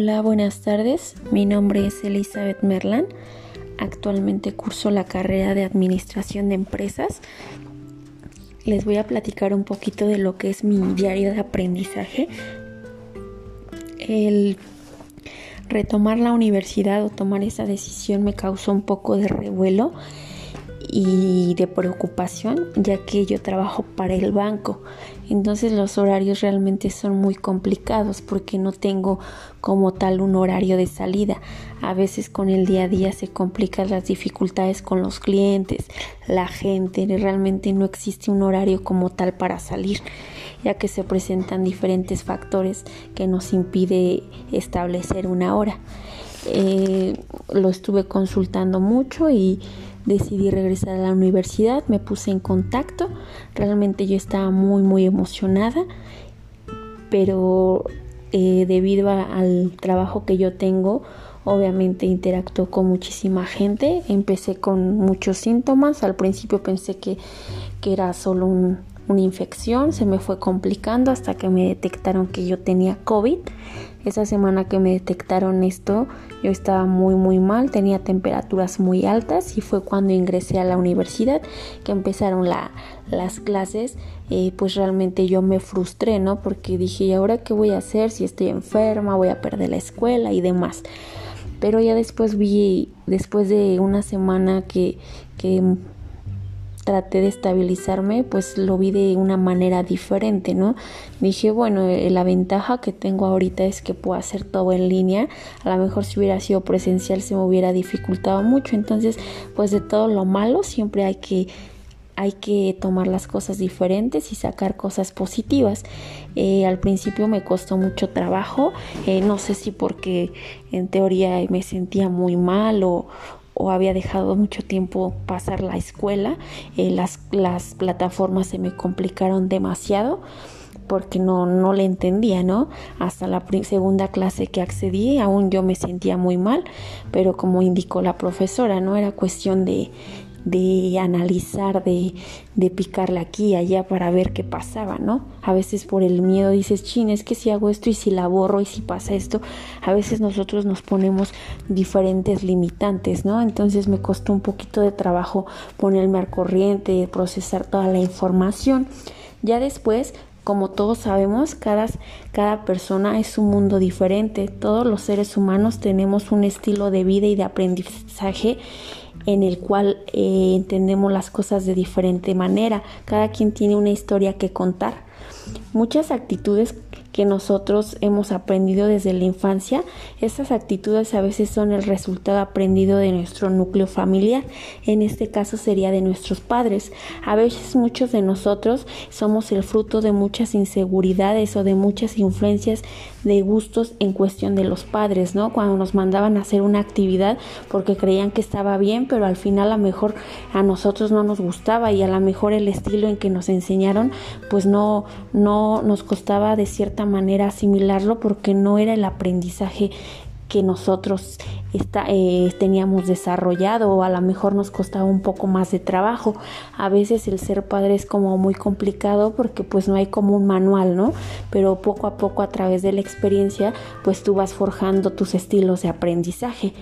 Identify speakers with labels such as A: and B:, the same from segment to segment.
A: Hola, buenas tardes. Mi nombre es Elizabeth Merlan. Actualmente curso la carrera de Administración de Empresas. Les voy a platicar un poquito de lo que es mi diario de aprendizaje. El retomar la universidad o tomar esa decisión me causó un poco de revuelo y de preocupación ya que yo trabajo para el banco. Entonces los horarios realmente son muy complicados porque no tengo como tal un horario de salida. A veces con el día a día se complican las dificultades con los clientes la gente realmente no existe un horario como tal para salir ya que se presentan diferentes factores que nos impide establecer una hora eh, lo estuve consultando mucho y decidí regresar a la universidad, me puse en contacto, realmente yo estaba muy muy emocionada, pero eh, debido al trabajo que yo tengo, obviamente interactuó con muchísima gente, empecé con muchos síntomas, al principio pensé que, que era solo una infección, se me fue complicando hasta que me detectaron que yo tenía COVID esa semana que me detectaron esto, yo estaba muy muy mal, tenía temperaturas muy altas y fue cuando ingresé a la universidad que empezaron las clases, eh, pues realmente yo me frustré, ¿no? Porque dije, ¿y ahora qué voy a hacer si estoy enferma? Voy a perder la escuela y demás. Pero ya después vi, después de una semana que, que traté de estabilizarme, pues lo vi de una manera diferente, ¿no? Dije, bueno, eh, la ventaja que tengo ahorita es que puedo hacer todo en línea. A lo mejor si hubiera sido presencial se me hubiera dificultado mucho. Entonces, pues de todo lo malo siempre hay que hay que tomar las cosas diferentes y sacar cosas positivas. Eh, al principio me costó mucho trabajo, eh, no sé si porque en teoría me sentía muy mal o, o había dejado mucho tiempo pasar la escuela, eh, las, las plataformas se me complicaron demasiado porque no, no le entendía, ¿no? Hasta la segunda clase que accedí, aún yo me sentía muy mal, pero como indicó la profesora, no era cuestión de, de analizar, de, de picarle aquí y allá para ver qué pasaba, ¿no? A veces por el miedo dices, chin, es que si hago esto y si la borro y si pasa esto, a veces nosotros nos ponemos diferentes limitantes, ¿no? Entonces me costó un poquito de trabajo ponerme al corriente, procesar toda la información. Ya después como todos sabemos, cada, cada, persona es un mundo diferente. Todos los seres humanos tenemos un estilo de vida y de aprendizaje en el cual eh, entendemos las cosas de diferente manera. Cada quien tiene una historia que contar. Muchas actitudes que nosotros hemos aprendido desde la infancia, estas actitudes a veces son el resultado aprendido de nuestro núcleo familiar, en este caso sería de nuestros padres. A veces muchos de nosotros somos el fruto de muchas inseguridades o de muchas influencias de gustos en cuestión de los padres, ¿no? Cuando nos mandaban a hacer una actividad porque creían que estaba bien, pero al final a lo mejor a nosotros no nos gustaba y a lo mejor el estilo en que nos enseñaron pues no no nos costaba de cierta manera asimilarlo porque no era el aprendizaje que nosotros eh, teníamos desarrollado o a lo mejor nos costaba un poco más de trabajo. A veces el ser padre es como muy complicado porque pues no hay como un manual, ¿no? Pero poco a poco a través de la experiencia pues tú vas forjando tus estilos de aprendizaje.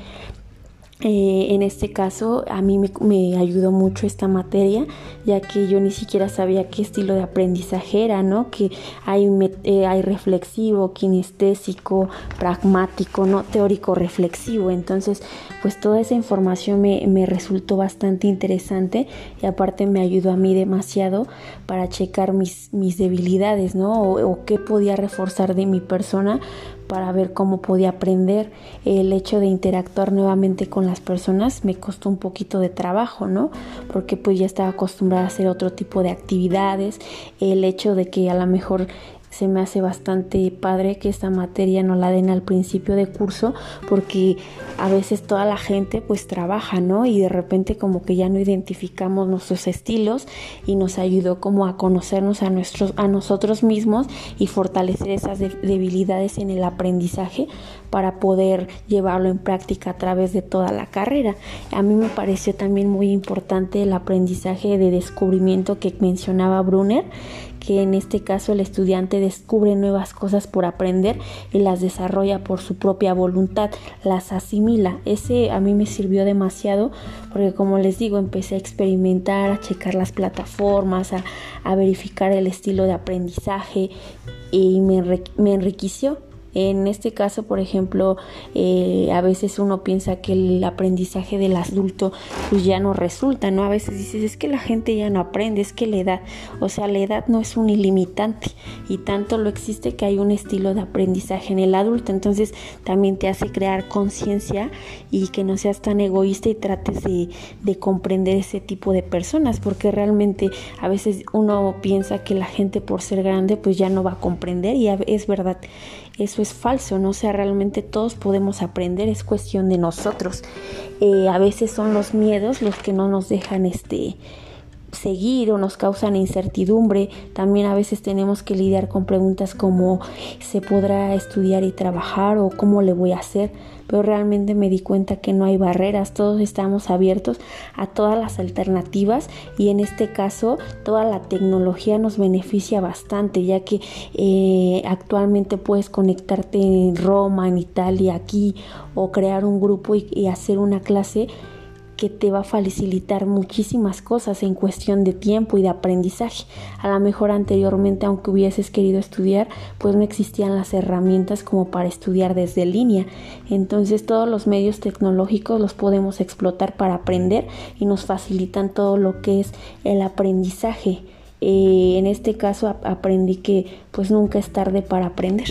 A: Eh, en este caso a mí me, ayudó mucho esta materia ya que yo ni siquiera sabía qué estilo de aprendizaje era, ¿no? Que hay, eh, reflexivo, kinestésico, pragmático, ¿no? Teórico reflexivo. Entonces, pues toda esa información me, resultó bastante interesante y aparte me ayudó a mí demasiado para checar mis, mis debilidades, ¿no? o qué podía reforzar de mi persona para ver cómo podía aprender. El hecho de interactuar nuevamente con las personas me costó un poquito de trabajo, ¿no? Porque pues ya estaba acostumbrada a hacer otro tipo de actividades. El hecho de que a lo mejor se me hace bastante padre que esta materia no la den al principio de curso porque a veces toda la gente pues trabaja, ¿no? Y de repente como que ya no identificamos nuestros estilos y nos ayudó como a conocernos a nuestros a nosotros mismos y fortalecer esas debilidades en el aprendizaje para poder llevarlo en práctica a través de toda la carrera. A mí me pareció también muy importante el aprendizaje de descubrimiento que mencionaba Brunner que en este caso el estudiante descubre nuevas cosas por aprender y las desarrolla por su propia voluntad, las asimila. Ese a mí me sirvió demasiado porque como les digo, empecé a experimentar, a checar las plataformas, a, a verificar el estilo de aprendizaje y me, me enriqueció en este caso, por ejemplo, eh, a veces uno piensa que el aprendizaje del adulto pues ya no resulta, ¿no? A veces dices, es que la gente ya no aprende, es que la edad, o sea, la edad no es un ilimitante y tanto lo existe que hay un estilo de aprendizaje en el adulto, entonces también te hace crear conciencia y que no seas tan egoísta y trates de, de comprender ese tipo de personas, porque realmente a veces uno piensa que la gente por ser grande pues ya no va a comprender y es verdad eso es falso, no sea, realmente todos podemos aprender, es cuestión de nosotros. Eh, a veces son los miedos los que no nos dejan este seguir o nos causan incertidumbre. También a veces tenemos que lidiar con preguntas como ¿se podrá estudiar y trabajar o cómo le voy a hacer? Pero realmente me di cuenta que no hay barreras, todos estamos abiertos a todas las alternativas y en este caso toda la tecnología nos beneficia bastante ya que eh, actualmente puedes conectarte en Roma, en Italia, aquí o crear un grupo y hacer una clase que te va a facilitar muchísimas cosas en cuestión de tiempo y de aprendizaje. A lo mejor anteriormente, aunque hubieses querido estudiar, pues no existían las herramientas como para estudiar desde línea. Entonces todos los medios tecnológicos los podemos explotar para aprender y nos facilitan todo lo que es el aprendizaje. Eh, en este caso aprendí que pues nunca es tarde para aprender.